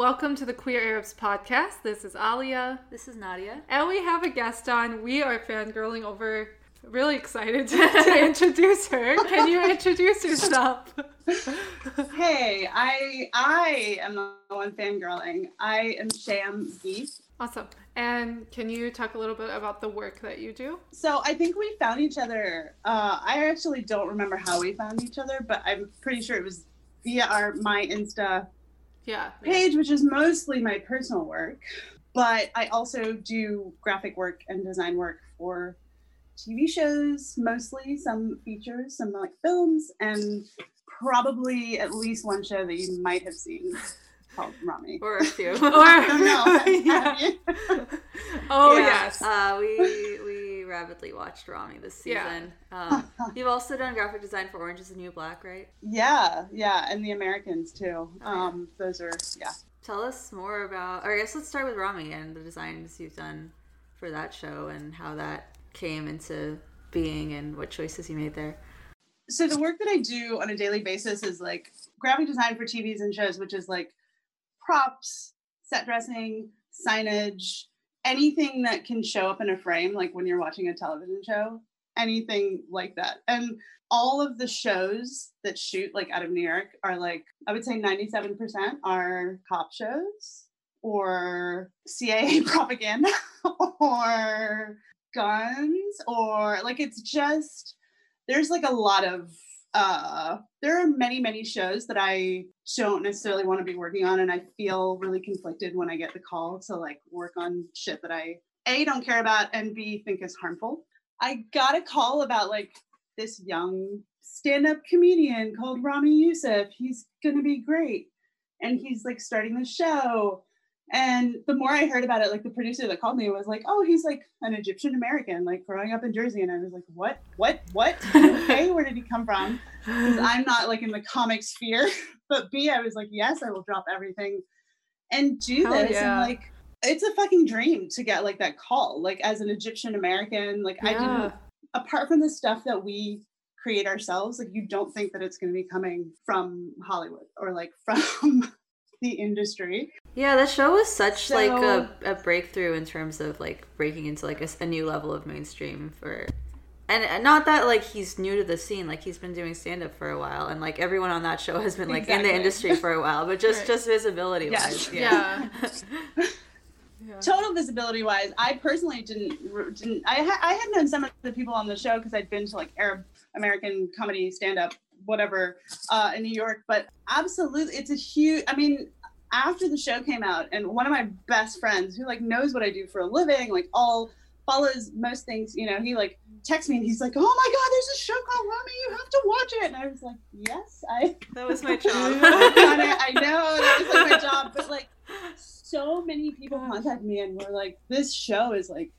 Welcome to the Queer Arabs podcast. This is Alia. This is Nadia. And we have a guest on. We are fangirling over. Really excited to, to introduce her. Can you introduce yourself? hey, I I am the one fangirling. I am Sheyam Ghieth. Awesome. And can you talk a little bit about the work that you do? So I think we found each other. Uh, I actually don't remember how we found each other, but I'm pretty sure it was via our my Insta yeah page, which is mostly my personal work. But I also do graphic work and design work for TV shows, mostly some features, some like films, and probably at least one show that you might have seen called Ramy. Or a few. or no. yeah. oh yeah. yes. Uh, we we rapidly watched Ramy this season. Yeah. Um, you've also done graphic design for Orange Is the New Black, right? Yeah, yeah, and the Americans too. Oh, um. Those are yeah. Tell us more about. Or I guess let's start with Ramy and the designs you've done for that show and how that came into being and what choices you made there. So the work that I do on a daily basis is like graphic design for TVs and shows, which is like props, set dressing, signage, anything that can show up in a frame, like when you're watching a television show, anything like that. And all of the shows that shoot like out of New York are like, I would say 97% are cop shows or CIA propaganda or guns or like it's just there's like a lot of uh there are many many shows that i don't necessarily want to be working on and i feel really conflicted when i get the call to like work on shit that i a don't care about and b think is harmful. I got a call about like this young stand-up comedian called Ramy youssef. He's gonna be great. And he's like starting the show and the more I heard about it, like the producer that called me was like, "Oh, he's like an Egyptian American, like growing up in Jersey." And I was like, "What? What? What? okay, where did he come from?" Because I'm not like in the comic sphere. but B, I was like, "Yes, I will drop everything and do Hell this." yeah. And like, it's a fucking dream to get like that call. Like as an Egyptian American, like I didn't. Apart from the stuff that we create ourselves, like you don't think that it's going to be coming from Hollywood or like from the industry. Yeah, that show was such like a, a breakthrough in terms of like breaking into like a new level of mainstream for and not that like he's new to the scene like he's been doing stand up for a while and like everyone on that show has been like in the industry for a while but just Right. just visibility wise Yes. Yeah. yeah. total visibility wise i personally didn't didn't i, ha- I had known some of the people on the show because i'd been to like arab american comedy stand up whatever uh, in new york but absolutely it's a huge i mean after the show came out and one of my best friends who like knows what i do for a living like all follows most things you know he like texts me and he's like oh my god there's a show called Ramy, you have to watch it and i was like yes i that was my job. I know that was like my job, but like so many people contact me and were like, "This show is like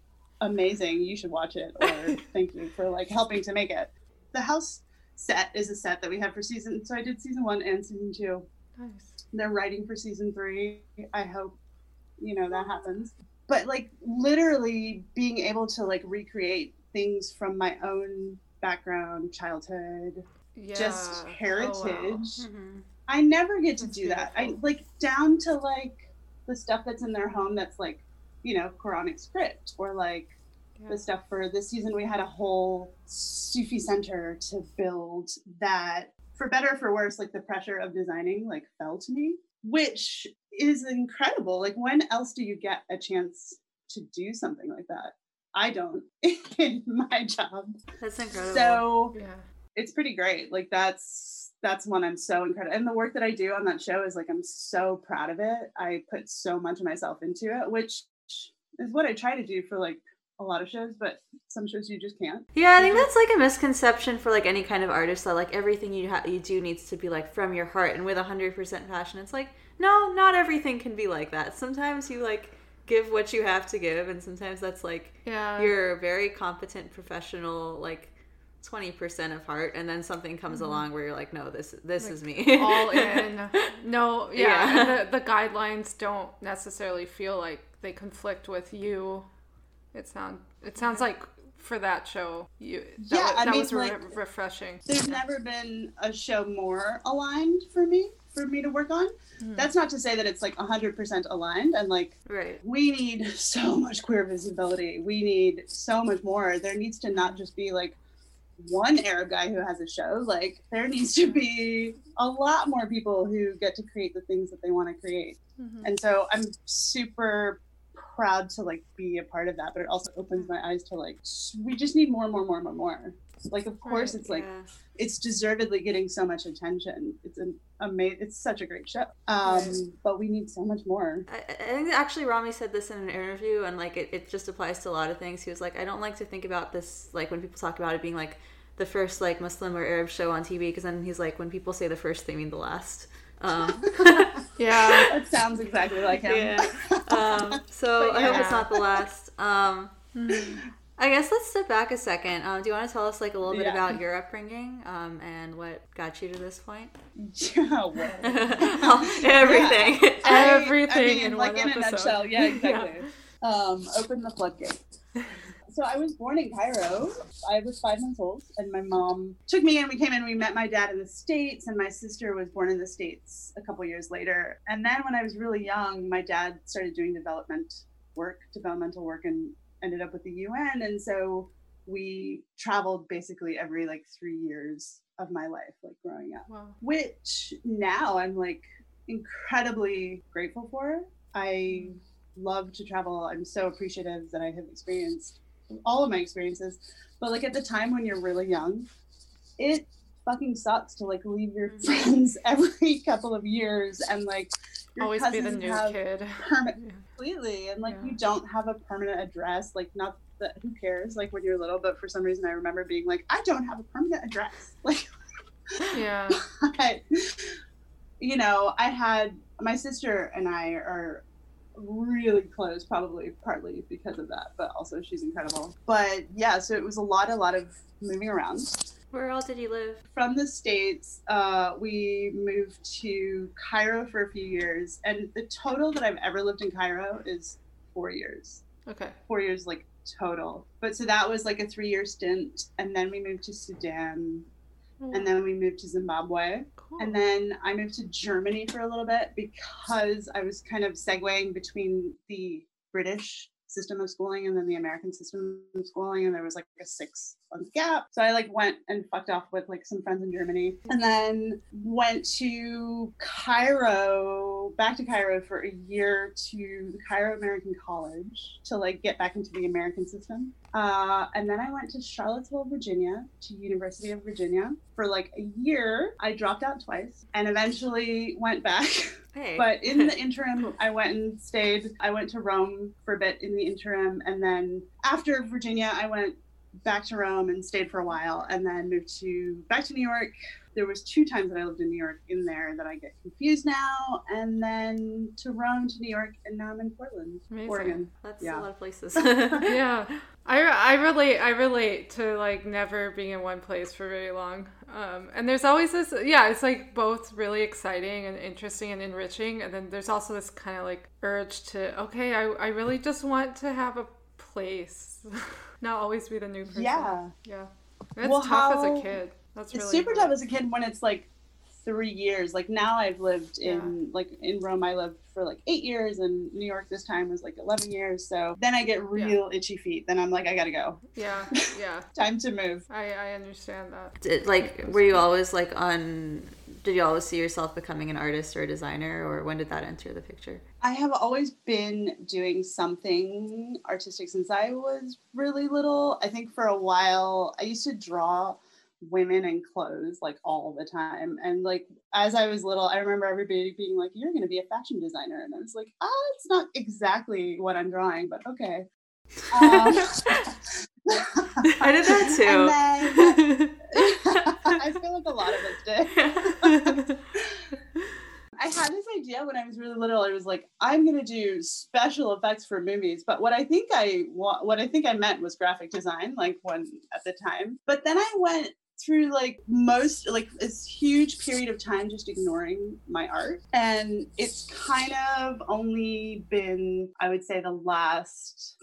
amazing. You should watch it." Or thank you for like helping to make it. The house set is a set that we have for season. So I did season one and season two. Nice. They're writing for season three. I hope you know that happens. But like literally being able to like recreate things from my own background, childhood, Yeah. just Oh, wow. heritage. Mhm. I never get to That's do that. I like down to like the stuff that's in their home that's like, you know, Quranic script or like Yeah. the stuff for this season we had a whole Sufi center to build that for better or for worse, like the pressure of designing like fell to me, which is incredible. Like when else do you get a chance to do something like that? I don't in my job. that's incredible So Yeah. it's pretty great. Like that's that's one I'm so incredible. And the work that I do on that show is like I'm so proud of it. I put so much of myself into it, which is what I try to do for like a lot of shows, but some shows you just can't. Yeah, I think mhm. that's like a misconception for like any kind of artist that like everything you ha- you do needs to be like from your heart and with a hundred percent passion. It's like no, not everything can be like that. Sometimes you like give what you have to give, and sometimes that's like Yeah. you're a very competent professional, like twenty percent of heart, and then something comes mm-hmm. along where you're like, no, this this is me. all in. No, yeah. Yeah. The, the guidelines don't necessarily feel like they conflict with you. It sound it sounds like for that show, you that, Yeah, wa- I that mean, was re- like- refreshing. There's never been a show more aligned for me for me to work on. Mhm. That's not to say that it's like 100% aligned and like Right. we need so much queer visibility. We need so much more. There needs to not just be like one Arab guy who has a show. Like there needs to be a lot more people who get to create the things that they want to create. Mhm. And so I'm super proud to like be a part of that, but it also opens my eyes to like we just need more, more, more, more, more. Like of course Right, it's like yeah. it's deservedly getting so much attention. It's an amazing. It's such a great show. Um, Right. but we need so much more. I, I think actually Ramy said this in an interview, and like it, it just applies to a lot of things. He was like, I don't like to think about this like when people talk about it being like the first like Muslim or Arab show on TV, because then he's like, when people say the first, they mean the last. Um, Yeah. That sounds exactly like him. yeah. Um, so But I hope it's not the last. Um, Mhm. I guess let's step back a second. Um, do you want to tell us like a little bit Yeah. about your upbringing um, and what got you to this point? Yeah, well, Everything. I- Everything I mean, in like one in episode. a nutshell. Yeah, exactly. Um, open the floodgate. So I was born in Cairo. I was five months old, and my mom took me in. We came in. We met my dad in the states, and my sister was born in the states a couple years later. And then when I was really young, my dad started doing development work, developmental work, and ended up with the UN. And so we traveled basically every like three years of my life, like growing up Wow. which now I'm like incredibly grateful for. I mm. love to travel. I'm so appreciative that I have experienced all of my experiences. But like at the time when you're really young, it fucking sucks to like leave your Mhm. friends every couple of years and like your Always be the new have kid. Yeah. completely and like Yeah. you don't have a permanent address like not that who cares like when you're little but for some reason i remember being like i don't have a permanent address like Yeah. but you know, I had my sister and I are really close, probably partly because of that, but also she's incredible. But yeah, so it was a lot, a lot of moving around. Where all did you live? From the States, uh, we moved to Cairo for a few years, and the total that I've ever lived in Cairo is four years. Okay. Four years, like total. But so that was like a three year stint, and then we moved to Sudan, and then we moved to Zimbabwe. cool. And then I moved to Germany for a little bit because I was kind of segueing between the British system of schooling and then the American system of schooling. And there was like a six month gap. So I like went and fucked off with like some friends in Germany and then went to Cairo, back to Cairo for a year to the Cairo American College to like get back into the American system. Uh, and then I went to Charlottesville, Virginia, to University of Virginia for like a year. I dropped out twice and eventually went back. Hey. But in the interim, I went and stayed. I went to Rome for a bit in the interim. And then after Virginia, I went back to Rome and stayed for a while and then moved to back to New York. There was two times that I lived in New York in there that I get confused now. And then to Rome to New York and now I'm in Portland, Amazing. Oregon. That's yeah. a lot of places. yeah I, I relate i relate to like never being in one place for very long. Um, and there's always this yeah it's like both really exciting and interesting and enriching and then there's also this kind of like urge to okay i, I really just want to have a place. Not always be the new person. Yeah. yeah. It's Well, tough as a kid. That's It's really super hard. tough as a kid when it's like three years. Like now I've lived in like in Rome I lived for like eight years and New York this time was like eleven years. So then I get real itchy feet. Then I'm like, I gotta go. yeah yeah Time to move. I, I understand that Did, like, were you always like on? Did you always see yourself becoming an artist or a designer, or when did that enter the picture? I have always been doing something artistic since I was really little. I think for a while I used to draw women in clothes like all the time. And like as I was little, I remember everybody being like, You're gonna be a fashion designer. And I was like, ah, it's not exactly what I'm drawing, but okay. Um, I did that too. then- I feel like a lot of us did. I had this idea when I was really little. I was like, I'm gonna do special effects for movies. But what I think I what I think I meant was graphic design, like when at the time. But then I went through like most like this huge period of time just ignoring my art, and it's kind of only been I would say the last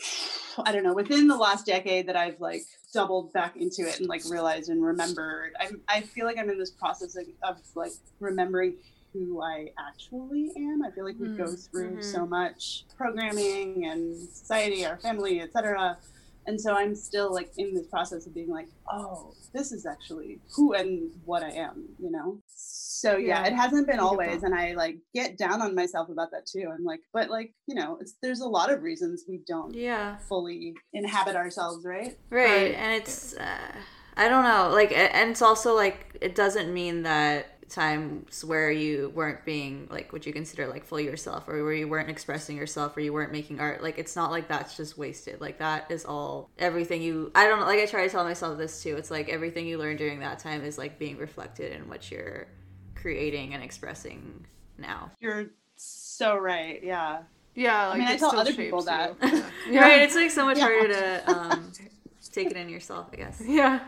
I don't know within the last decade that I've like doubled back into it and like realized and remembered. I'm I feel like I'm in this process of, of like remembering who I actually am. I feel like we go through Mhm. so much programming and society, our family, etc. And so I'm still like in this process of being like, oh, this is actually who and what I am, you know? So yeah, Yeah, it hasn't been always. And I like get down on myself about that too. I'm like, but like, you know, it's there's a lot of reasons we don't Yeah. fully inhabit ourselves, right? Right. Right. And it's, uh, I don't know. Like, and it's also like, it doesn't mean that times where you weren't being like what you consider like fully yourself or where you weren't expressing yourself or you weren't making art like it's not like that's just wasted like that is all everything you i don't know like i try to tell myself this too it's like everything you learned during that time is like being reflected in what you're creating and expressing now You're so right. Yeah. Yeah, like mean, I tell other people that. you. Yeah. right it's like so much Yeah. harder to um take it in yourself i guess Yeah.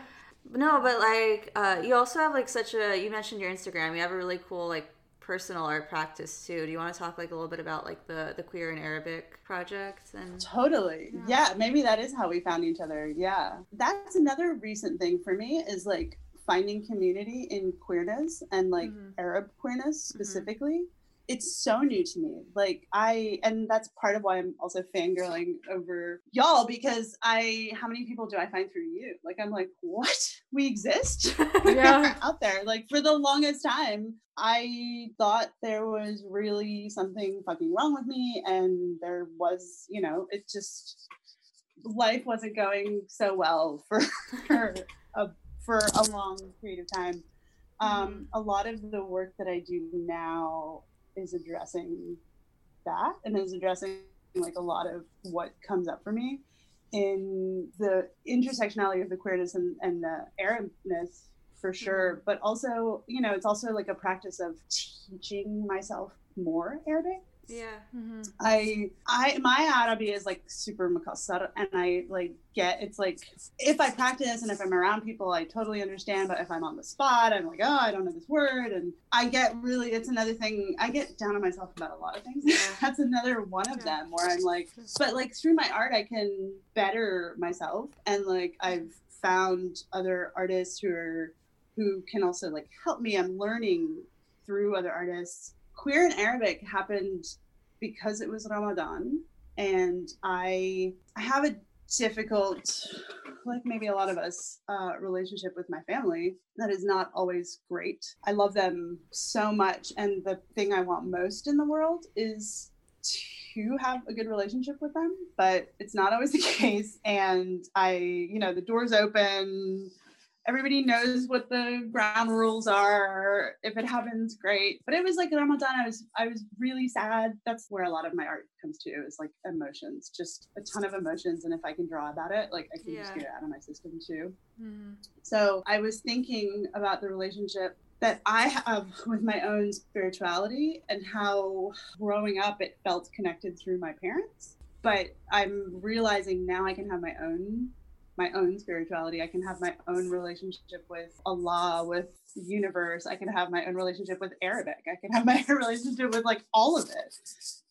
No, but like uh, you also have like such a you mentioned your Instagram. You have a really cool like personal art practice too. Do you want to talk like a little bit about like the the queer and Arabic project and Totally. Yeah. maybe that is how we found each other. Yeah. That's another recent thing for me is like finding community in queerness and like Mhm. Arab queerness specifically. It's so new to me. Like I and that's part of why I'm also fangirling over y'all because I how many people do I find through you? Like I'm like, what? We exist? Yeah. out there. Like for the longest time, I thought there was really something fucking wrong with me, and there was, you know, it just life wasn't going so well for for a for a long period of time. Um, a lot of the work that I do now is addressing that, and is addressing like a lot of what comes up for me in the intersectionality of the queerness and, and the Arabness for mm-hmm. sure, but also, you know, it's also like a practice of teaching myself more Arabic. Yeah Mhm. I, I, my Arabic is like super makassar, and I like get it's like if I practice and if I'm around people, I totally understand. But if I'm on the spot, I'm like, oh, I don't know this word, and I get really. It's another thing. I get down on myself about a lot of things. That's another one of Yeah. them where I'm like, but like through my art, I can better myself, and like I've found other artists who are who can also like help me. I'm learning through other artists. Queer in Arabic happened because it was Ramadan, and I I have a difficult, like maybe a lot of us, uh, relationship with my family that is not always great. I love them so much, and the thing I want most in the world is to have a good relationship with them, but it's not always the case. And I, you know, the door's open everybody knows what the ground rules are. If it happens great. But it was like ramadan. I was i was really sad. That's where a lot of my art comes to is like emotions. Just a ton of emotions and if i can draw about it like i can just get it out of my system too. Mhm. so i was thinking about the relationship that i have with my own spirituality and how growing up it felt connected through my parents. But i'm realizing now i can have my own my own spirituality. I can have my own relationship with Allah, with the universe. I can have my own relationship with Arabic. I can have my own relationship with like all of it.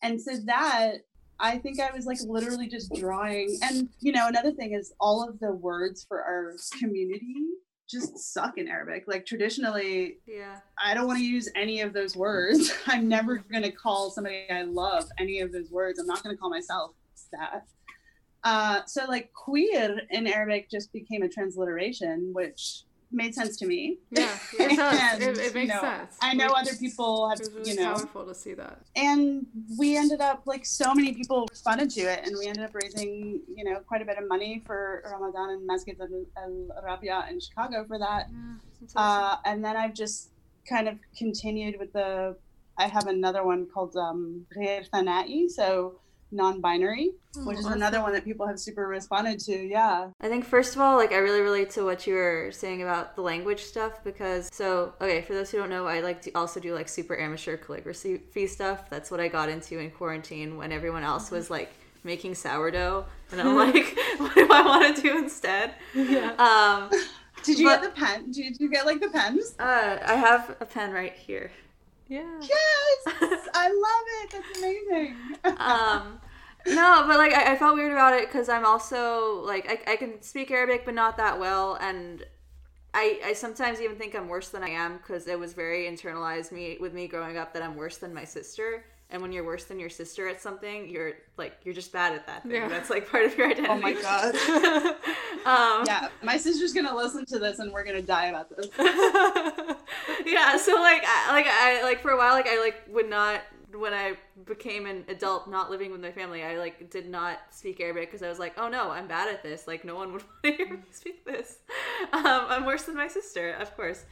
And so that I think I was like literally just drawing. And you know, another thing is all of the words for our community just suck in Arabic. Like traditionally, yeah I don't want to use any of those words. I'm never going to call somebody I love any of those words. I'm not going to call myself that. Uh, so like queer in Arabic just became a transliteration, which made sense to me. Yeah, it does. it, it, makes know, sense. I know Which, other people have, it was you know, powerful to see that. And we ended up like so many people responded to it, and we ended up raising you know quite a bit of money for Ramadan and Masjid Al Rabia in Chicago for that. Yeah, uh, awesome. and then I've just kind of continued with the. I have another one called um, Rir Thana'i, so non-binary, which is another one that people have super responded to. Yeah, I think first of all, like I really relate to what you were saying about the language stuff because so okay, for those who don't know, I like to also do like super amateur calligraphy stuff. That's what I got into in quarantine when everyone else was like making sourdough, and I'm like, what do I want to do instead? Yeah. Um, did you But- get the pen? Did you get like the pens? uh, I have a pen right here. Yeah. Yes, I love it. That's amazing. um no but like I, I felt weird about it because i'm also like I, I can speak arabic but not that well and I, I sometimes even think I'm worse than I am because it was very internalized me with me growing up that I'm worse than my sister. And when you're worse than your sister at something, you're like you're just bad at that thing. Yeah. That's like part of your identity. Oh my god. um, yeah, my sister's gonna listen to this and we're gonna die about this. yeah. So like, I, like I like for a while, like I like would not when I became an adult, not living with my family, I like did not speak Arabic because I was like, oh no, I'm bad at this. Like no one would want to hear me speak this. Um, I'm worse than my sister, of course.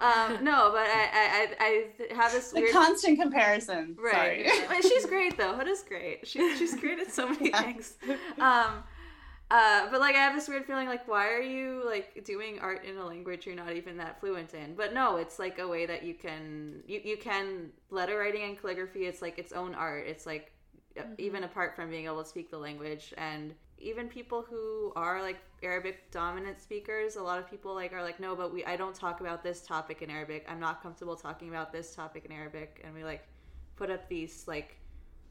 Um, no, but I, I, I, have this weird. constant comparison. Right. Sorry. She's great though. Huda's great. She's she's great at so many Yeah. things. Um uh, but like I have this weird feeling like why are you like doing art in a language you're not even that fluent in? But no, it's like a way that you can you, you can letter writing and calligraphy. It's like its own art. It's like uh, even apart from being able to speak the language and even people who are like Arabic dominant speakers, a lot of people like are like no, but we I don't talk about this topic in Arabic. I'm not comfortable talking about this topic in Arabic, and we like put up these like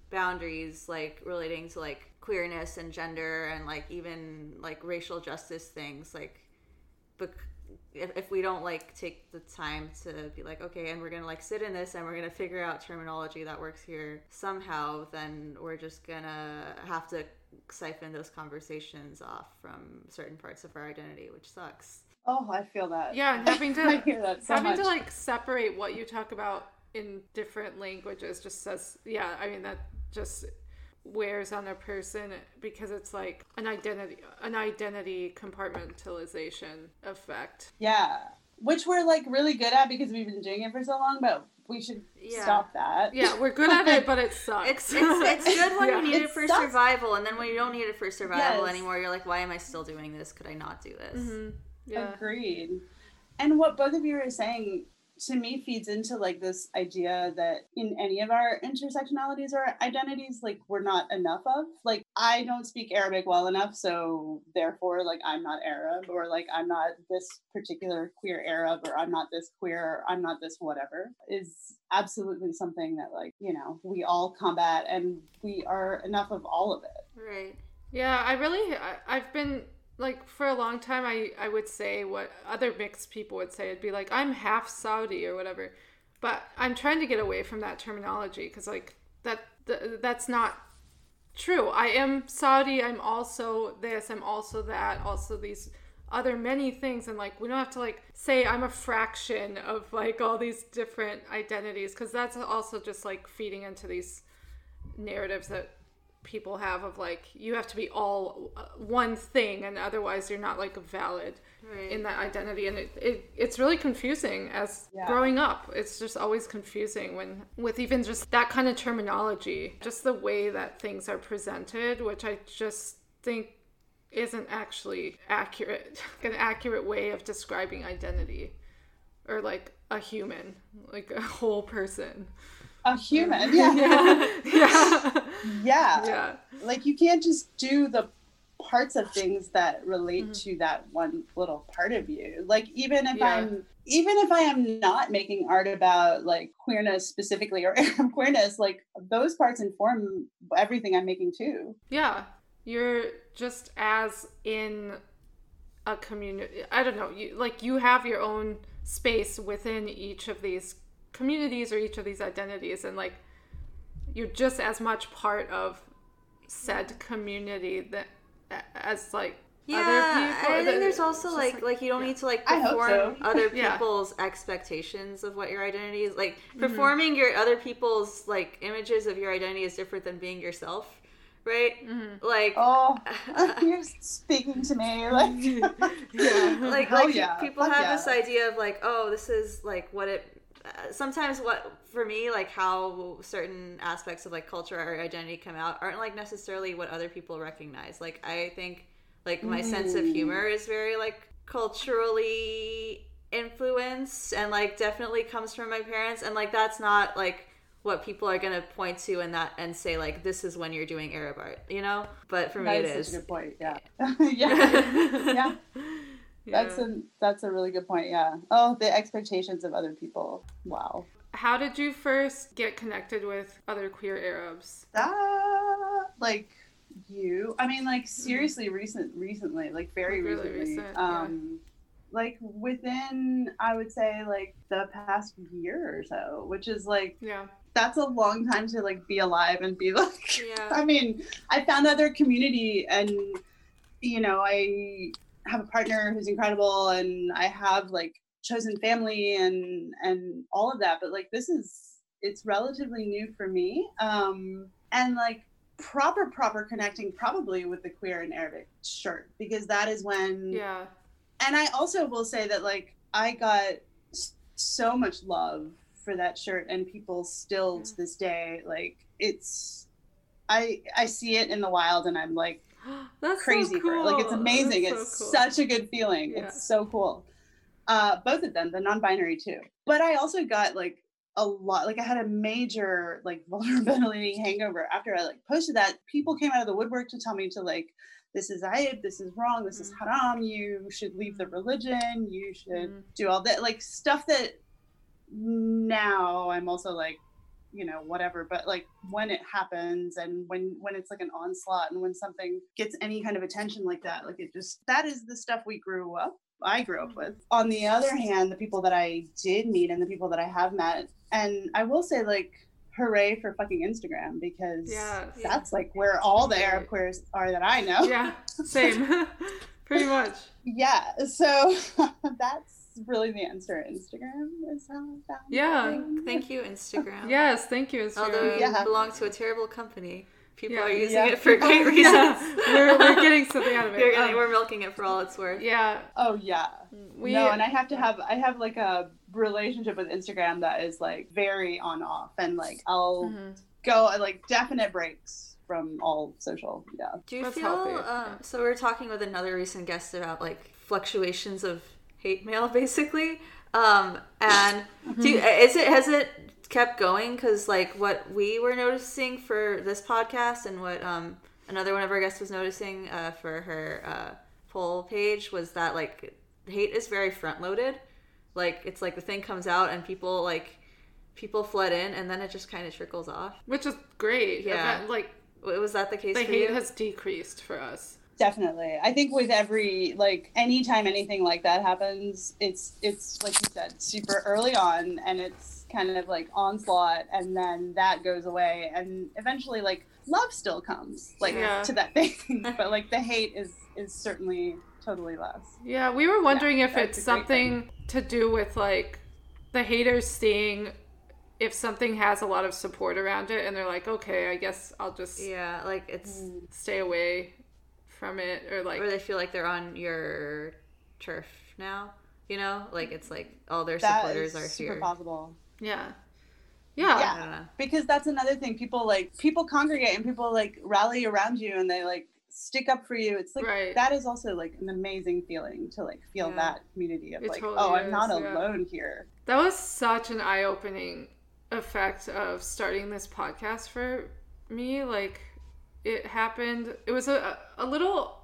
boundaries like relating to like queerness and gender and like even like racial justice things like bec- if, if we don't like take the time to be like okay and we're gonna like sit in this and we're gonna figure out terminology that works here somehow then we're just gonna have to siphon those conversations off from certain parts of our identity which sucks Oh, I feel that. Yeah, having to I hear that so having much. to like separate what you talk about in different languages just says yeah i mean that just wears on a person because it's like an identity an identity compartmentalization effect yeah, which we're like really good at because we've been doing it for so long, but we should Yeah. stop that. yeah we're good at it but it sucks it's it's, it's good when Yeah. you need it It for sucks. survival and then when you don't need it for survival Yes. anymore you're like why am i still doing this could i not do this Mhm. yeah Agreed. And what both of you are saying to me feeds into like this idea that in any of our intersectionalities or identities, like we're not enough of. Like I don't speak Arabic well enough, so therefore, like I'm not Arab, or like I'm not this particular queer Arab, or I'm not this queer, or I'm not this whatever, is absolutely something that like you know we all combat, and we are enough of all of it. right Yeah, I really, I, I've been like for a long time. I I would say what other mixed people would say. It'd be like I'm half Saudi or whatever, but I'm trying to get away from that terminology because like that th- that's not true. I am Saudi. I'm also this. I'm also that. Also these other many things and like we don't have to like say i'm a fraction of like all these different identities because that's also just like feeding into these narratives that people have of like you have to be all uh, one thing and otherwise you're not like valid right. in that identity. And it, it it's really confusing as Yeah. growing up. It's just always confusing when with even just that kind of terminology. Just the way that things are presented which i just think isn't actually accurate an accurate way of describing identity or like a human like a whole person A human, yeah, yeah yeah. yeah like you can't just do the parts of things that relate Mm-hmm. to that one little part of you like even if Yeah. i'm even if i am not making art about like queerness specifically or Arab queerness like those parts inform everything i'm making too Yeah, you're just as in a community. I don't know. You like you have your own space within each of these communities or each of these identities, and like you're just as much part of said community that as like yeah other people. i think there's also it's just like like you don't need to like perform so. other Yeah. people's expectations of what your identity is like Mm-hmm. performing your other people's like images of your identity is different than being yourself right Mm-hmm. like oh you're speaking to me like yeah. like Hell like yeah, people fuck have yeah. this idea of like oh this is like what it uh, sometimes what for me like how certain aspects of like culture or identity come out aren't like necessarily what other people recognize. Like i think like my sense of humor is very like culturally influenced and like definitely comes from my parents and like that's not like what people are gonna point to and that and say like this is when you're doing arab art you know? But for me that it is is such a good point yeah. Yeah. Yeah that's a that's a really good point yeah oh the expectations of other people wow How did you first get connected with other queer Arabs? that like you i mean like seriously recent recently like very Like, really recently recent, yeah. um like within I would say like the past year or so, which is like Yeah. that's a long time to like be alive and be like Yeah. I mean, I found other community and you know, I have a partner who's incredible and I have like chosen family and and all of that, but like this is it's relatively new for me. Um and like proper proper connecting probably with the queer and Arabic shirt because that is when Yeah. and I also will say that like I got so much love for that shirt and people still to this day like it's I I see it in the wild and I'm like That's crazy so cool. Like it's amazing. That's it's cool. such a good feeling. Yeah. It's so cool. Uh both of them, the non-binary too. But I also got like a lot like I had a major like vulnerability hangover after I like posted that. People came out of the woodwork to tell me to like this is aib, this is wrong, this is Mm. haram, you should leave the religion, you should Mm. do all that like stuff that now I'm also like you know whatever but like when it happens and when when it's like an onslaught and when something gets any kind of attention like that like it just that is the stuff we grew up i grew up with on the other hand the people that i did meet and the people that i have met and i will say like hooray for fucking instagram because Yeah. that's like where all the arab queers are that i know Yeah. Same. Pretty much. yeah so that's really the answer instagram is how i found Yeah. Thank you, Instagram. Yes. Thank you. Instagram. Although you Yeah. belong to a terrible company, people Yeah. are using Yeah. it for great reasons. Yeah. We're, we're getting something out of it. We're, getting- Um, we're milking it for all it's worth. yeah. oh yeah We no, and I have to have I have like a relationship with Instagram that is like very on off, and like I'll Mhm. go uh, like definite breaks from all social Yeah. Do you That's feel? Um. So We are talking with another recent guest about like fluctuations of hate mail, basically. Um, and do you, is it has it kept going? Because like what we were noticing for this podcast and what um another one of our guests was noticing uh, for her uh, poll page was that like hate is very front loaded. Like it's like the thing comes out and people like people flood in and then it just kind of trickles off. Which is great. Yeah. But, Like Was that the case the hate you? has decreased for us. Definitely, I think with every like anytime anything like that happens, it's it's like you said, super early on, and it's kind of like onslaught, and then that goes away, and eventually like love still comes like Yeah. to that thing, but like the hate is is certainly totally less. Yeah, we were wondering if it's a thing. something to do with like the haters seeing if something has a lot of support around it and they're like, okay, I guess I'll just yeah, like it's stay away from it or like or they feel like they're on your turf now. You know, like it's like all their supporters is are super here. possible. yeah. Yeah. Yeah. I don't know. because that's another thing people like people congregate and people like rally around you and they like stick up for you it's like Right. that is also like an amazing feeling to like feel Yeah. that community of It like totally oh i'm not yeah. alone here That was such an eye opening effect of starting this podcast for me. Like, it happened, it was a, a little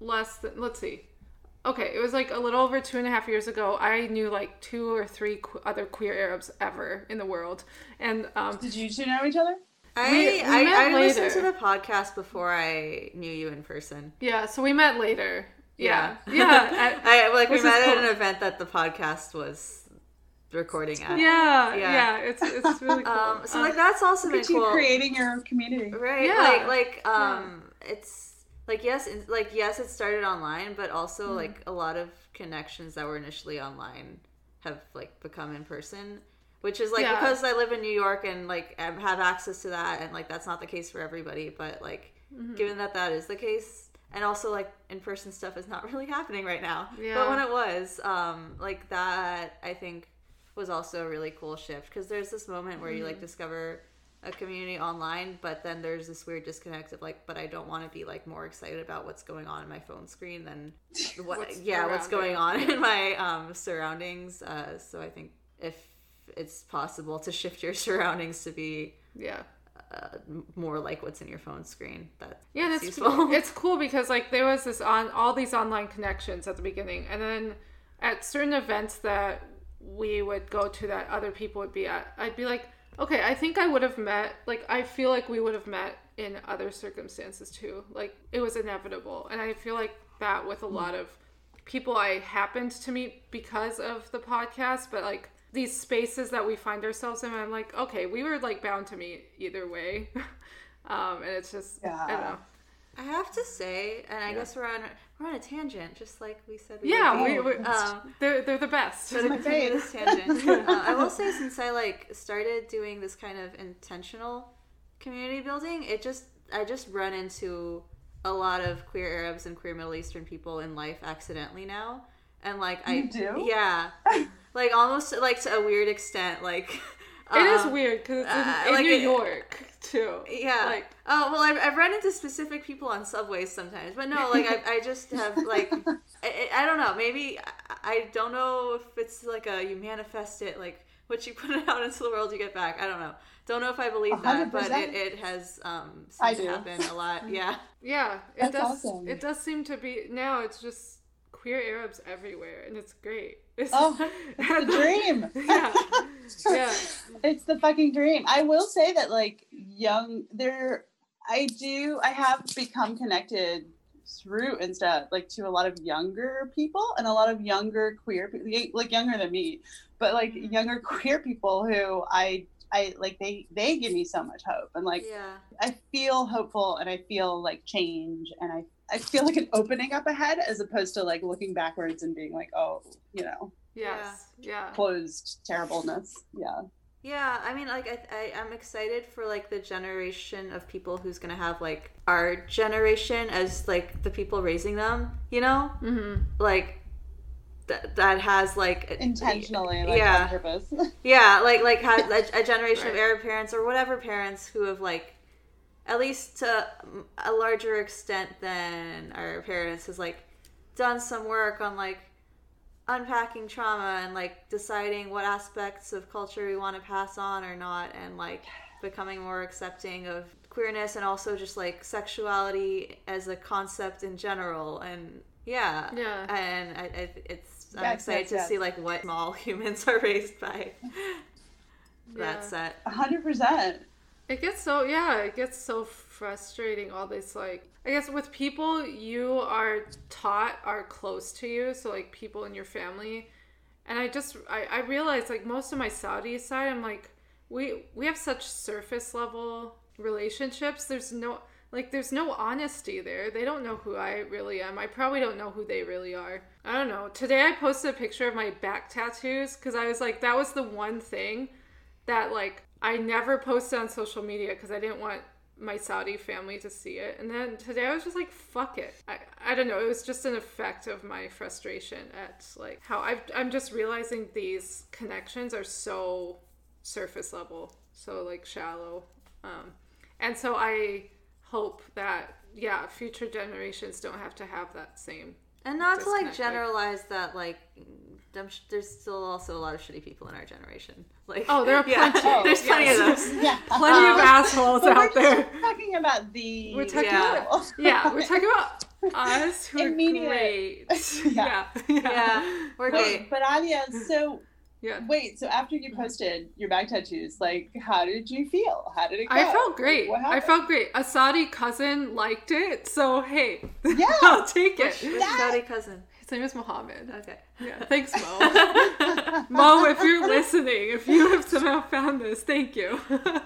less than, let's see. Okay, it was like a little over two and a half years ago. I knew like two or three que- other queer Arabs ever in the world. And um, did you two know each other I We- we I, I listened to the podcast before I knew you in person. yeah, so we met later. Yeah. Yeah, Yeah. at- I like we which is met at an event that the podcast was recording at. yeah, Yeah. yeah, It's, it's really cool. Um, so Um, like that's also look been at you cool. creating your own community Right. Yeah. Like like um it's like yes it's, like yes it started online but also Mm-hmm. like a lot of connections that were initially online have like become in person which is like Yeah. because I live in New York and like I have access to that and like that's not the case for everybody but like Mm-hmm. given that that is the case and also like in person stuff is not really happening right now Yeah. but when it was um like that I think was also a really cool shift because there's this moment where you Mm-hmm. like discover a community online but then there's this weird disconnect of like but i don't want to be like more excited about what's going on in my phone screen than what What's yeah what's going on in my um surroundings uh so i think if it's possible to shift your surroundings to be yeah. uh, more like what's in your phone screen that Yeah, that's useful it's cool because like there was this on all these online connections at the beginning, and then at certain events that we would go to that other people would be at, I'd be like, okay, I think I would have met. Like I feel like we would have met in other circumstances too. Like it was inevitable, and I feel like that with a lot of people I happened to meet because of the podcast, but like these spaces that we find ourselves in, I'm like, okay, we were like bound to meet either way. um, and it's just, yeah. I don't know. I have to say, and I guess we're on we're on a tangent, just like we said. We Yeah, would we, we, Um, they're, they're the best. So to continue this tangent, uh, I will say since I like started doing this kind of intentional community building, it just I just run into a lot of queer Arabs and queer Middle Eastern people in life accidentally now, and like I You do? yeah, like almost like to a weird extent, like It is um, weird because it's in, uh, in like New it- York too. Yeah. Like, oh well, I've, I've run into specific people on subways sometimes, but no, like I, I just have like I, I I don't know. Maybe I, I don't know if it's like a you manifest it like what you put it out into the world you get back. I don't know. Don't know if I believe that, but it, it has um I seemed to happen a lot. Yeah. yeah, it That's does. awesome. It does seem to be now. It's just queer Arabs everywhere, and it's great. It's, Oh, The dream. yeah, yeah. it's the fucking dream. I will say that like young there I do I have become connected through Insta like to a lot of younger people and a lot of younger queer people like younger than me, but like mm-hmm. younger queer people who I I like they they give me so much hope and like Yeah. I feel hopeful and I feel like change and I I feel like an opening up ahead as opposed to like looking backwards and being like oh you know Yes, yeah. closed terribleness yeah Yeah, I mean, like, I, I, I'm excited for, like, the generation of people who's gonna have, like, our generation as, like, the people raising them, you know? Mm-hmm. Like, that that has, like... intentionally like Yeah. on purpose Yeah, like, like, has a, a generation of Arab parents or whatever parents who have, like, at least to a larger extent than our parents, has, like, done some work on, like, unpacking trauma and like deciding what aspects of culture we want to pass on or not and like becoming more accepting of queerness and also just like sexuality as a concept in general and yeah Yeah. and I, I, it's i'm Yes, excited yes, to yes. see like what small humans are raised by Yeah. that set hundred percent It gets so yeah, it gets so frustrating. All this like, I guess with people you are taught are close to you, so like people in your family, and I just I I realize like most of my Saudi side, I'm like we we have such surface level relationships. There's no like there's no honesty there. They don't know who I really am. I probably don't know who they really are. I don't know. Today I posted a picture of my back tattoos because I was like that was the one thing that like I never posted on social media because I didn't want my Saudi family to see it. And then today I was just like, fuck it. I, I don't know. It was just an effect of my frustration at like how I've, I'm just realizing these connections are so surface level, so like shallow. Um, and so I hope that, yeah, future generations don't have to have that same. and not to like generalize that like there's still also a lot of shitty people in our generation like Oh, there are yeah, plenty. there's plenty Yes. of those yeah Plenty of Um, assholes But we're out there. just talking about the We're talking Yeah. about yeah, we're talking about us who are Immediate. great. Yeah. Yeah, yeah, yeah we're great Wait, but Alia, so yeah. wait, so after you posted your back tattoos, like, how did you feel? How did it go? I felt great. What I felt great. A Saudi cousin liked it, so hey, Yeah. I'll take it. which That- Saudi cousin His name is Mohammed. okay Yeah, thanks, Mo. Mo, if you're listening, if you have somehow found this, thank you.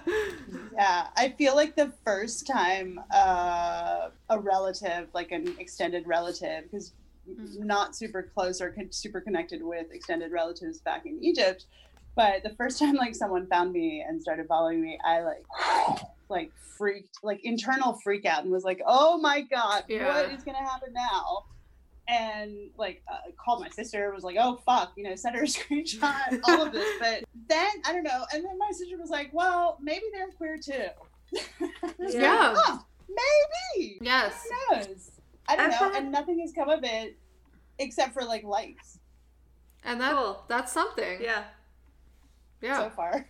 Yeah, I feel like the first time uh, a relative, like an extended relative, because Mm. not super close or con- super connected with extended relatives back in Egypt, but the first time like someone found me and started following me, I like like freaked, like internal freak out, and was like, "Oh my god, Yeah. what is gonna happen now?" And like uh, called my sister, was like, "Oh fuck," you know, sent her a screenshot, all of this. But then I don't know, and then my sister was like, "Well, maybe they're queer too." Yeah. Oh, maybe. yes. Who knows? I don't I've know, had- and nothing has come of it except for like likes And that Cool. that's something. yeah Yeah. so far.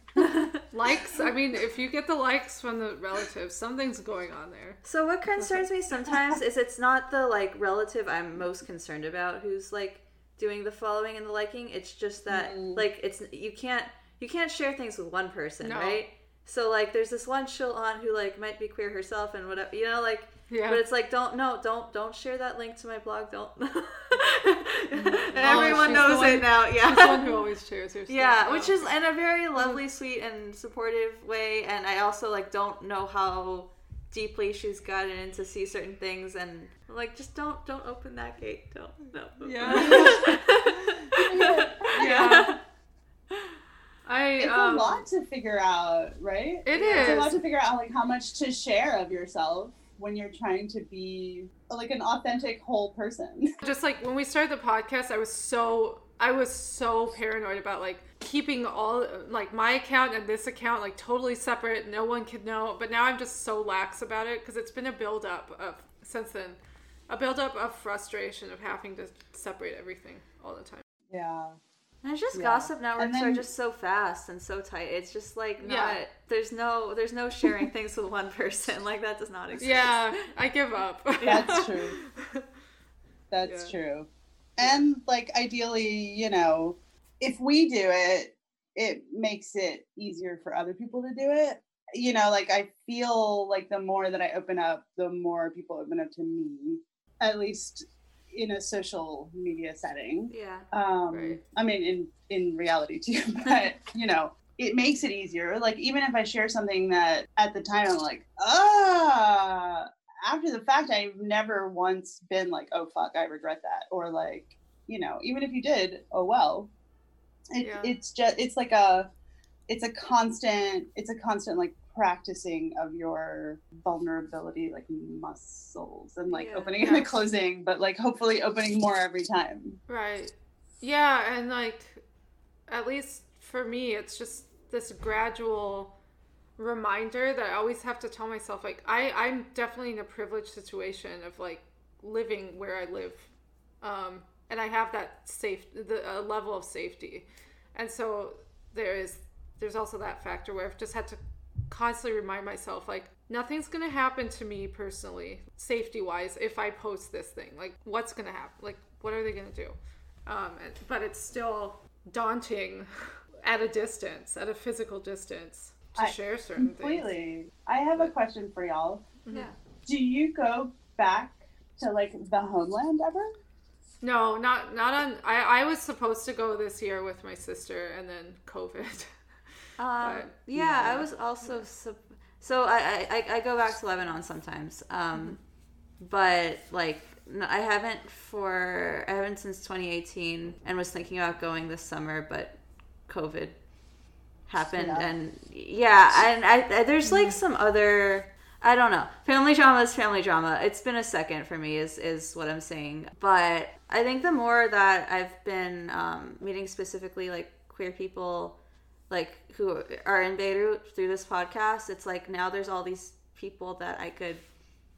Likes. I mean, if you get the likes from the relatives, something's going on there. So what concerns me sometimes is it's not the like relative I'm most concerned about who's like doing the following and the liking. It's just that Mm. like it's you can't you can't share things with one person, No. right? So like there's this one chill aunt who like might be queer herself and whatever you know like Yeah. but it's like don't no don't don't share that link to my blog don't and everyone she's knows one- it now. Yeah. She's the one who always shares your stuff. Yeah, Oh. which is in a very lovely, sweet, and supportive way. And I also like don't know how deeply she's gotten into see certain things, and I'm like just don't don't open that gate. Don't no. Yeah. yeah. I It's um, a lot to figure out, right? It It's a lot to figure out like how much to share of yourself when you're trying to be like an authentic whole person. just like when we started the podcast i was so i was so paranoid about like keeping all like my account and this account like totally separate no one could know but now i'm just so lax about it because it's been a build up of since then a build up of frustration of having to separate everything all the time Yeah. And it's just Yeah. gossip networks And are just so fast and so tight. It's just like not. Yeah. There's no. There's no sharing things with one person. Like that does not exist. yeah i give up That's true. That's Yeah. true. And like ideally, you know, if we do it, it makes it easier for other people to do it. You know, like I feel like the more that I open up, the more people open up to me, at least in a social media setting. Yeah. Um, Right. I mean, in in reality too, but you know, it makes it easier. Like even if I share something that at the time I'm like, ah, after the fact, I've never once been like, oh fuck, I regret that, or like, you know, even if you did, oh well. It, Yeah. It's just it's like a it's a constant it's a constant like practicing of your vulnerability like muscles and like Yeah. opening and closing but like hopefully opening more every time Right. Yeah, and like at least for me it's just this gradual reminder that I always have to tell myself like I I'm definitely in a privileged situation of like living where I live. Um and I have that safe the a level of safety. And so there is there's also that factor where I've just had to constantly remind myself like nothing's gonna happen to me personally safety wise if i post this thing like what's gonna happen like what are they gonna do um, and, but it's still daunting at a distance at a physical distance to I- share certain things Completely. I have a question for y'all. Yeah. Do you go back to like the homeland ever? no not not on I, I was supposed to go this year with my sister and then covid Um, But, yeah, I was also sup- so I, I I go back to Lebanon sometimes. Um, but like I haven't for I haven't since 2018, and was thinking about going this summer, but COVID happened, Yeah. and yeah, and I, I there's like some other. I don't know. Family drama is family drama. It's been a second for me, is is what I'm saying. But I think the more that I've been um, meeting specifically like queer people, like who are in Beirut through this podcast, it's like now there's all these people that I could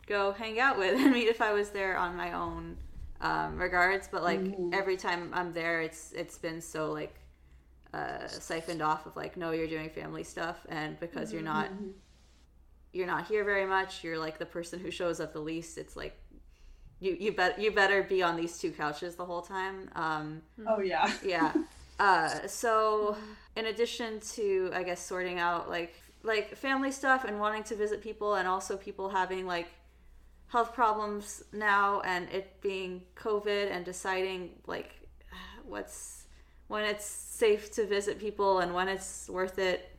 go hang out with and meet if I was there on my own um, regards. But like every time I'm there, it's it's been so like uh, siphoned off of like no, you're doing family stuff, and because you're not you're not here very much, you're like the person who shows up the least. It's like you you bet you better be on these two couches the whole time. Um, Oh yeah. yeah uh so in addition to i guess sorting out like like family stuff and wanting to visit people and also people having like health problems now and it being covid and deciding like what's when it's safe to visit people and when it's worth it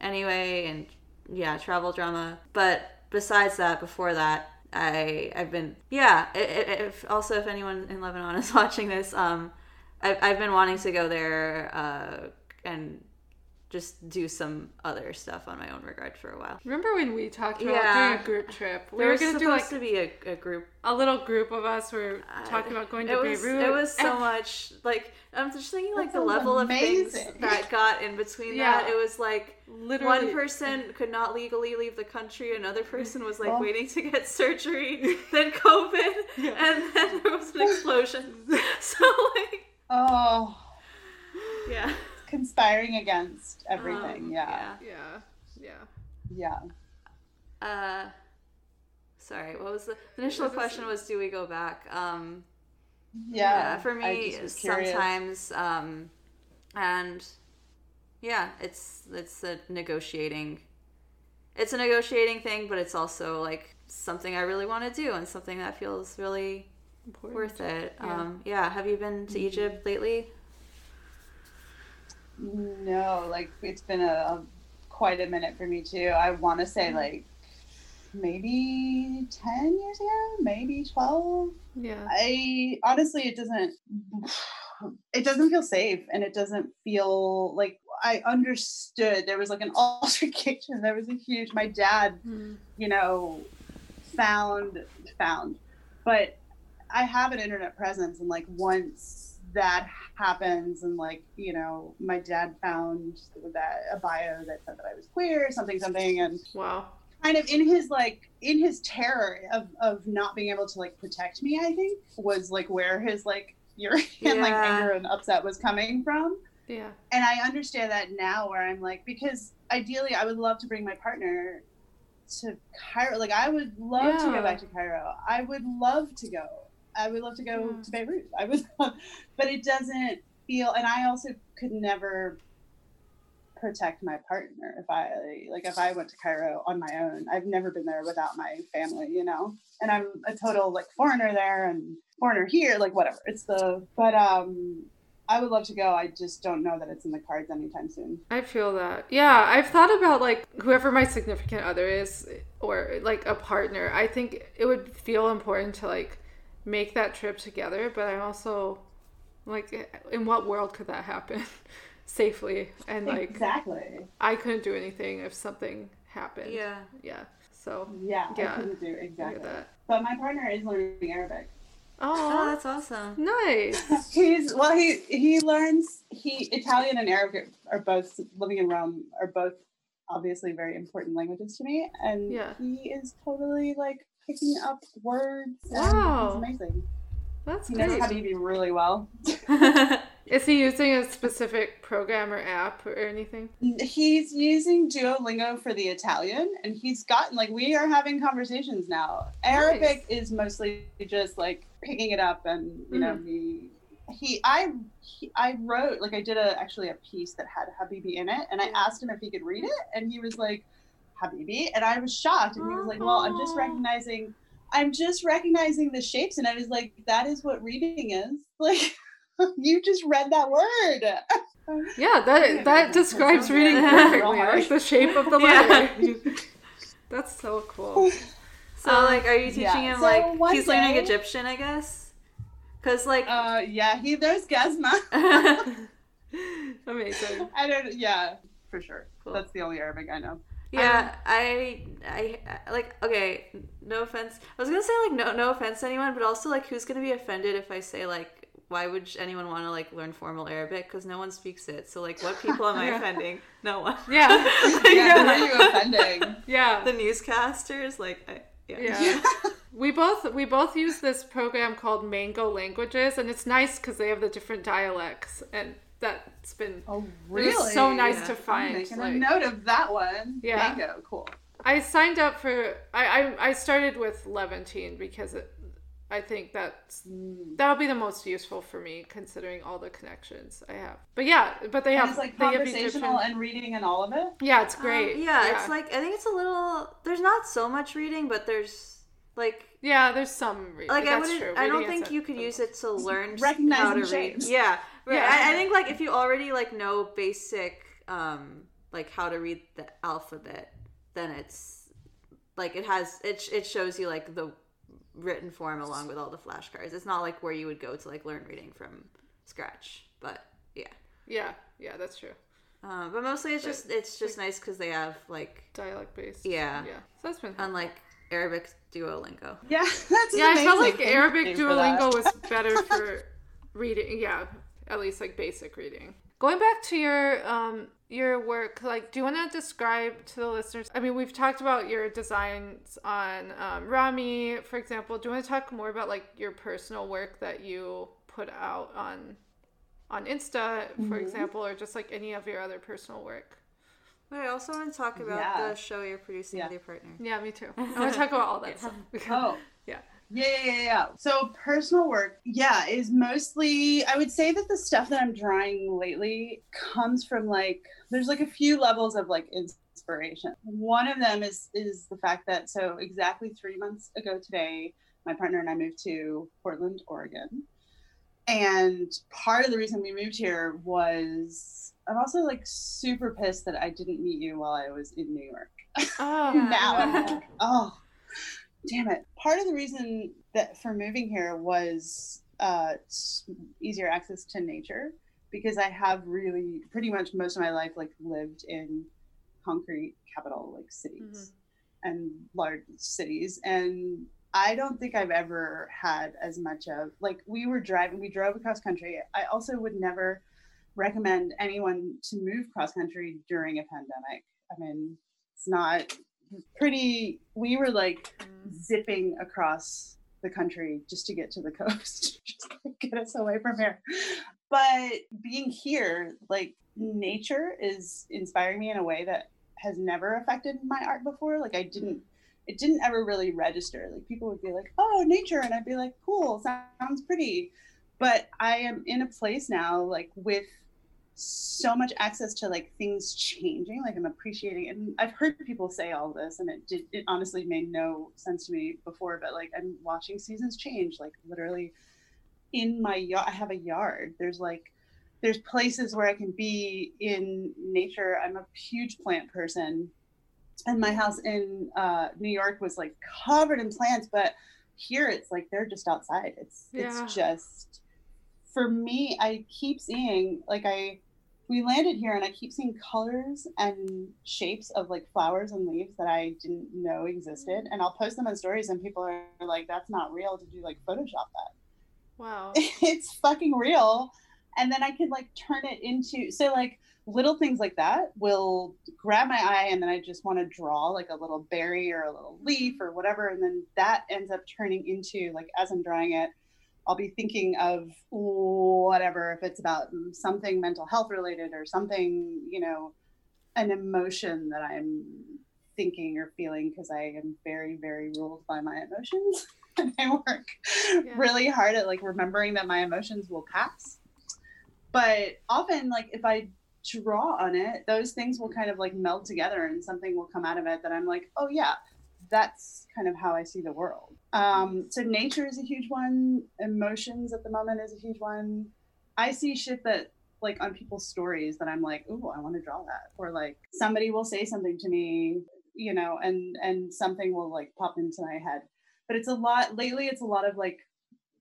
anyway and yeah travel drama. But besides that before that i i've been yeah if also if anyone in lebanon is watching this um I've, I've been wanting to go there uh, and just do some other stuff on my own regard for a while. remember when we talked about Yeah. doing a group trip we There were was gonna supposed do like to be a, a group. a little group of us were talking about going to it was, beirut It was so and- much like I'm just thinking like the sounds level of things that got in between Yeah. that. It was like literally one person could not legally leave the country, another person was like Oh. waiting to get surgery, then COVID, Yeah. and then there was an explosion. so like Oh, yeah. conspiring against everything. Um, yeah. yeah yeah yeah. Uh, sorry. What was the, the initial Was this- question? Was do we go back? Um, Yeah. for me, just was curious. sometimes, um, and yeah, it's it's a negotiating. It's a negotiating thing, but it's also like something I really want to do and something that feels really important. Worth it. Yeah. Um, yeah. Have you been to Egypt lately? No, like it's been a, a quite a minute for me too. I want to say like maybe 10 years ago, maybe 12. Yeah. I honestly, it doesn't. It doesn't feel safe, and it doesn't feel like I understood. There was like an altercation. There was a huge. My dad, Mm. you know, found found, but I have an internet presence, and like once that happens, and like you know, my dad found that a bio that said that I was queer, something something, and Wow. kind of in his like in his terror of of not being able to like protect me i think was like where his like fury and like anger and upset was coming from. Yeah. and i understand that now where i'm like because ideally i would love to bring my partner to cairo. Like i would love to go back to cairo. I would love to go i would love to go Yeah. to beirut i would but it doesn't feel and i also could never protect my partner if I like if I went to Cairo on my own. I've never been there without my family, you know. And I'm a total like foreigner there and foreigner here, like whatever. It's the but um I would love to go. I just don't know that it's in the cards anytime soon. I feel that. Yeah, I've thought about like whoever my significant other is or like a partner. I think it would feel important to like make that trip together, but I'm also like in what world could that happen safely? And like exactly. I couldn't do anything if something happened. Yeah. Yeah. So Yeah, Yeah. I couldn't do exactly. that. But my partner is learning Arabic. Oh, Oh, that's awesome. nice. He's well. He he learns he Italian and Arabic are both living in Rome are both obviously very important languages to me, and Yeah. he is totally like picking up words. Wow. he's amazing. That's He knows great. Habibi really well. Is he using a specific program or app or anything? He's using Duolingo for the Italian, and he's gotten like we are having conversations now. Arabic is mostly just like picking it up, and you know mm-hmm. he he I he, I wrote like I did a actually a piece that had Habibi in it, and I asked him if he could read it, and he was like Habibi, and I was shocked, and he was like, well, I'm just recognizing. I'm just recognizing the shapes, and I was like, "That is what reading is." Like, you just read that word. Yeah, that that that describes reading perfectly, like the shape of the Yeah. letter. That's so cool. So, like, are you teaching yeah, him so like one he's learning Egyptian? I guess. Cause like. Uh, yeah, he there's Gazma. Amazing. I don't. Yeah, for sure. Cool. That's the only Arabic I know. Yeah, I, I, I- like. Okay, no offense. I was gonna say like no, no offense to anyone, but also like who's gonna be offended if I say like why would anyone want to like learn formal Arabic? Because no one speaks it. So like, what people am I Yeah. offending? No one. Yeah. Yeah, who are you offending? Yeah. the newscasters, like, I, yeah. Yeah. We both we both use this program called Mango Languages, and it's nice because they have the different dialects, and that's been Oh, really? so nice Yeah. to I'm find. making like- a note of that one. Yeah. Mango, cool. I signed up for I I, I started with Levantine because it, I think that's Mm. that'll be the most useful for me considering all the connections I have. But yeah, but they And have it's like they have conversational Egyptian- and reading and all of it. yeah, it's Um, great. yeah, it's like I think it's a little. There's not so much reading, but there's like yeah, there's some re- like I wouldn't. I don't think you could use it to learn Recognizing how to read. Yeah, right. Yeah. I, I think like if you already like know basic um like how to read the alphabet, then it's like it has it. It shows you like the written form along with all the flashcards. It's not like where you would go to like learn reading from scratch. But yeah, Yeah, yeah, that's true. um, but mostly it's just it's just nice because they have like Dialect based. Yeah. Yeah. So that's been unlike Arabic Duolingo. Yeah, that's Yeah, I felt like Arabic you for that. Duolingo was better for reading. Yeah, at least like basic reading. Going back to your um your work, like, do you want to describe to the listeners? I mean, we've talked about your designs on um, Ramy, for example. Do you want to talk more about like your personal work that you put out on on Insta, for Mm-hmm. example, or just like any of your other personal work? But I also want to talk about Yeah. the show you're producing Yeah. with your partner. Yeah, me too. I want to talk about all that Yeah. stuff. Oh. Yeah. Yeah, yeah, yeah, yeah. So personal work, yeah, is mostly I would say that the stuff that I'm drawing lately comes from like there's like a few levels of like inspiration. One of them is is the fact that so exactly three months ago today, my partner and I moved to Portland, Oregon. And part of the reason we moved here was I'm also like super pissed that I didn't meet you while I was in New York. Oh, now I'm like, oh, damn it. Part of the reason that for moving here was uh, easier access to nature because I have really pretty much most of my life like lived in concrete capital like cities mm-hmm. and large cities and I don't think I've ever had as much of like we were driving we drove across country. I also would never recommend anyone to move cross country during a pandemic. I mean, it's not pretty we were like mm. Zipping across the country just to get to the coast just to get us away from here. But being here like nature is inspiring me in a way that has never affected my art before. Like i didn't it didn't ever really register. Like people would be like oh nature and i'd be like cool sounds pretty. But i am in a place now like with so much access to like things changing like i'm appreciating and i've heard people say all this and it did it honestly made no sense to me before but like i'm watching seasons change like literally in my yard i have a yard there's like there's places where i can be in nature i'm a huge plant person and my house in uh, new york was like covered in plants but here it's like they're just outside it's yeah. it's just for me i keep seeing like i we landed here and I keep seeing colors and shapes of like flowers and leaves that I didn't know existed. And I'll post them on stories and people are like, that's not real. Did you like Photoshop that? Wow. it's fucking real. And then I can like turn it into so like little things like that will grab my eye and then I just want to draw like a little berry or a little leaf or whatever. And then that ends up turning into like as I'm drawing it I'll be thinking of whatever, if it's about something mental health related or something, you know, an emotion that I'm thinking or feeling because I am very, very ruled by my emotions. and I work yeah. really hard at like remembering that my emotions will pass. But often, like, if I draw on it, those things will kind of like meld together and something will come out of it that I'm like, oh, yeah, that's kind of how I see the world. Um, so nature is a huge one. Emotions at the moment is a huge one. I see shit that like on people's stories that I'm like, oh, I want to draw that. Or like somebody will say something to me, you know, and and something will like pop into my head. But it's a lot lately. It's a lot of like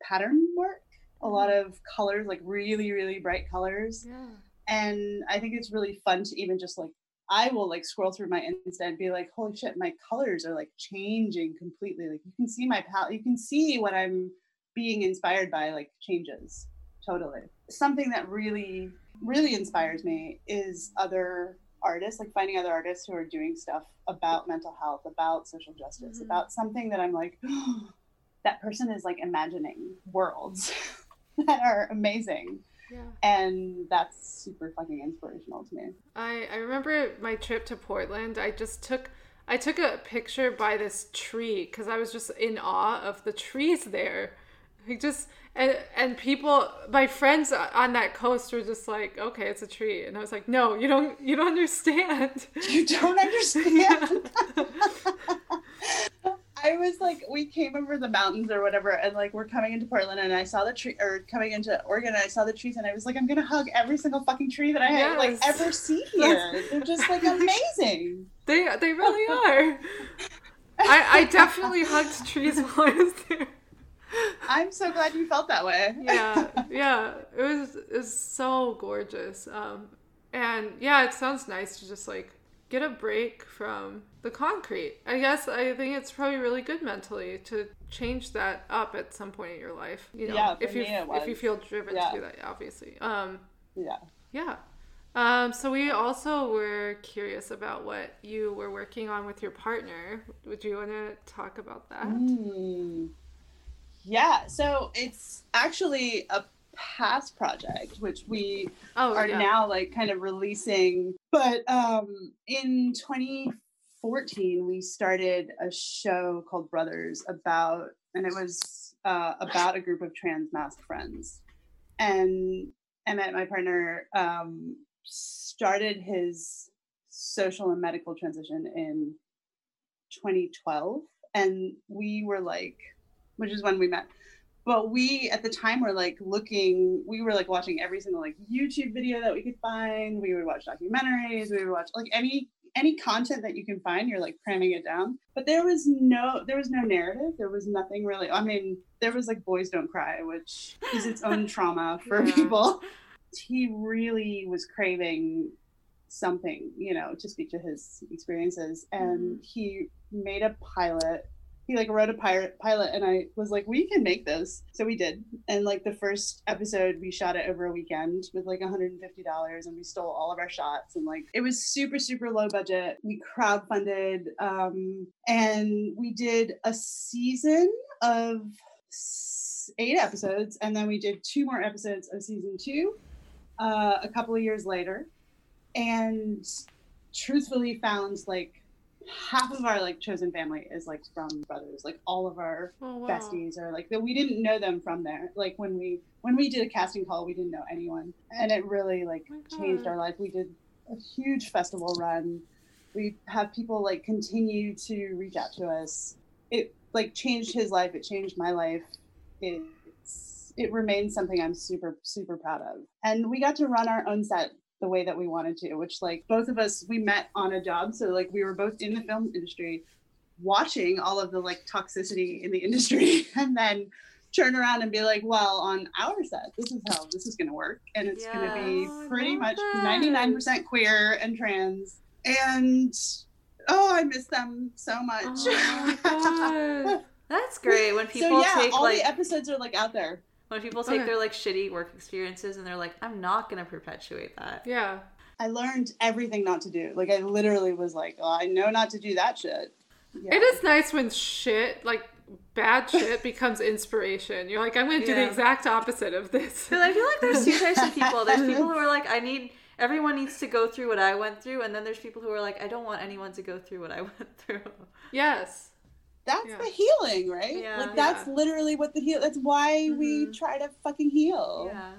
pattern work, a lot mm-hmm. of colors, like really really bright colors. Yeah. And I think it's really fun to even just like I will like scroll through my Insta and be like, holy shit, my colors are like changing completely. Like you can see my palette, you can see what I'm being inspired by, like changes totally. Something that really, really inspires me is other artists, like finding other artists who are doing stuff about mental health, about social justice, mm-hmm. about something that I'm like, oh, that person is like imagining worlds that are amazing yeah. And that's super fucking inspirational to me. I, I remember my trip to Portland. I just took I took a picture by this tree because I was just in awe of the trees there. Like just and and people, my friends on that coast were just like, okay, it's a tree, and I was like, no, you don't, you don't understand. You don't understand. I was like, we came over the mountains or whatever, and like we're coming into Portland, and I saw the tree, or coming into Oregon, and I saw the trees, and I was like, I'm gonna hug every single fucking tree that I yes. like ever see here. They're just like amazing. They they really are. I I definitely hugged trees while I was there. I'm so glad you felt that way. yeah, yeah, it was it was so gorgeous. Um, and yeah, it sounds nice to just like get a break from the concrete. I guess I think it's probably really good mentally to change that up at some point in your life. You know, yeah, if you if you feel driven yeah. to do that, obviously. Um, yeah. Yeah. Um, so we also were curious about what you were working on with your partner. Would you want to talk about that? Mm. Yeah. So it's actually a past project, which we oh, are yeah. now like kind of releasing. But um, in 2014, we started a show called Brothers about, and it was uh, about a group of trans masc friends. And Emmett, my partner, um, started his social and medical transition in 2012. And we were like, which is when we met. But we at the time were like looking, we were like watching every single like YouTube video that we could find. We would watch documentaries, we would watch like any any content that you can find, you're like cramming it down. But there was no there was no narrative. There was nothing really I mean, there was like Boys Don't Cry, which is its own trauma for Yeah. people. He really was craving something, you know, to speak to his experiences. And mm-hmm. he made a pilot. He like wrote a pirate pilot and I was like, we can make this. So we did. And like the first episode, we shot it over a weekend with like $150 and we stole all of our shots. And like it was super, super low budget. We crowdfunded um, and we did a season of eight episodes. And then we did two more episodes of season two uh, a couple of years later and truthfully found like half of our like chosen family is like from brothers. Like all of our Oh, wow. besties are like that we didn't know them from there. Like when we when we did a casting call we didn't know anyone. And it really like Oh changed our life. We did a huge festival run. We have people like continue to reach out to us. It like changed his life. It changed my life. It's it remains something i'm super super proud of. And we got to run our own set the way that we wanted to which like both of us we met on a job so like we were both in the film industry watching all of the like toxicity in the industry and then turn around and be like well on our set this is how this is going to work and it's going to be Yeah. Pretty much that. 99% queer and trans and oh i miss them so much Oh. That's great when people so yeah take all like the episodes are like out there when people take Okay. their like shitty work experiences and they're like, I'm not gonna perpetuate that. Yeah. I learned everything not to do. Like I literally was like, oh, I know not to do that shit. Yeah. It is nice when shit, like bad shit, becomes inspiration. You're like, I'm going to do the exact opposite of this. Because I feel like there's two types of people. There's people who are like, I need everyone needs to go through what I went through, and then there's people who are like, I don't want anyone to go through what I went through. yes. That's Yeah. the healing, right? Yeah. Like that's Yeah. literally what the heal. That's why we Mhm. try to fucking heal. Yeah.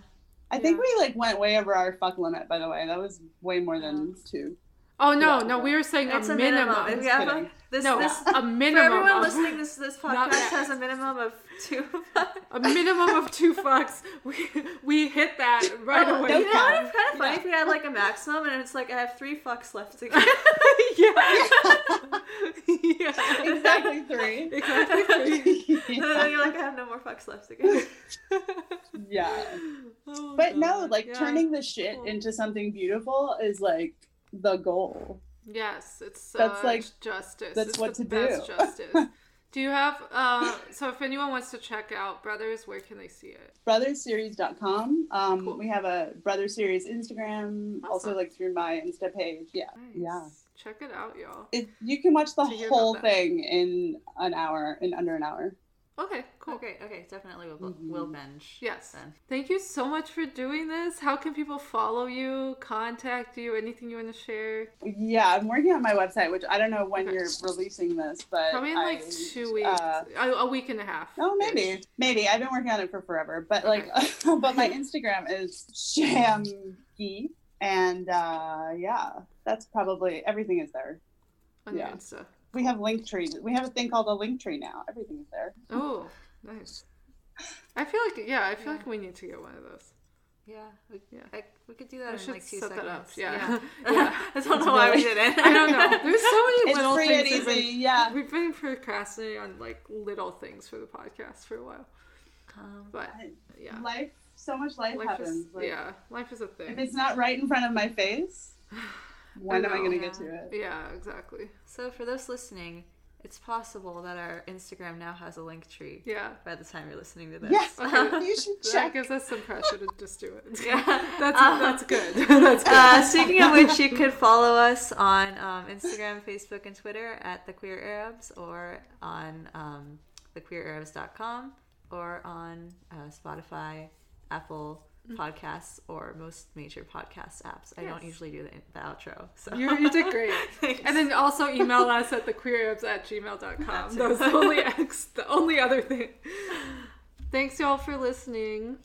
I think we like went way over our fuck limit. By the way, that was way more than two. Oh no, Yeah. no, we were saying It's a a minimum. minimum. If we have a, kidding. this, no, this, a for everyone of- listening, this this podcast has a minimum of two. Fucks. a minimum of two fucks. We we hit that right Oh, away. You know what? It's kind of funny Yeah. if we had like a maximum, and it's like I have three fucks left to go. yeah. yeah. exactly three. Exactly three. and then you're like, I have no more fucks left to go. yeah. Oh, But no, like Yeah. turning the shit Cool. into something beautiful is like the goal. Yes, it's That's, like- justice. that's It's what the to best do. justice. do you have uh so if anyone wants to check out Brothers, where can they see it? brotherseries.com. Um, Cool. We have a Brother Series Instagram, also like through my Insta page. Yeah, Nice. yeah. Check it out, y'all. It, you can watch the To hear about whole thing in an hour, in under an hour. Okay, cool. Okay, okay, definitely will Mhm. will binge. Yes. Then. Thank you so much for doing this. How can people follow you, contact you, anything you want to share? Yeah, I'm working on my website, which I don't know when Okay. you're releasing this, but Probably in like I- two weeks, uh, a, a week and a half. Oh, maybe, maybe. I've been working on it for forever, but like, but my Instagram is shamgi, and uh, yeah, that's probably everything is there. on yeah. your Insta. We have Linktree. We have a thing called a Linktree now. Everything is there. Oh, nice. I feel like yeah, I feel Yeah. like we need to get one of those. Yeah, we, Yeah. I, we could do I that in should like two set seconds. that up, yeah. yeah. Yeah. I don't It's know why we didn't. I don't know. There's so many It's little things. and we've been- easy. Yeah. We've been procrastinating on like little things for the podcast for a while, Um, but yeah, Life, so much life, life happens. is Like, yeah, life is a thing. If thing. it's not right in front of my face, when am I going to Yeah. get to it? Yeah, exactly. so for those listening, it's possible that our Instagram now has a Linktree Yeah. by the time you're listening to this. Yes, Okay. you should check. That gives us some pressure to just do it. Yeah. That's Um, that's good. that's good. Uh, speaking of which, you could follow us on um, Instagram, Facebook, and Twitter at The Queer Arabs or on um, thequeerarabs.com or on uh, Spotify, Apple Mm-hmm. Podcasts, or most major podcast apps. I don't usually do the, the outro. So You, you did great. And then also email us at thequeerabs at gmail.com. That's That was the only, ex, the only other thing. Thanks, y'all, for listening.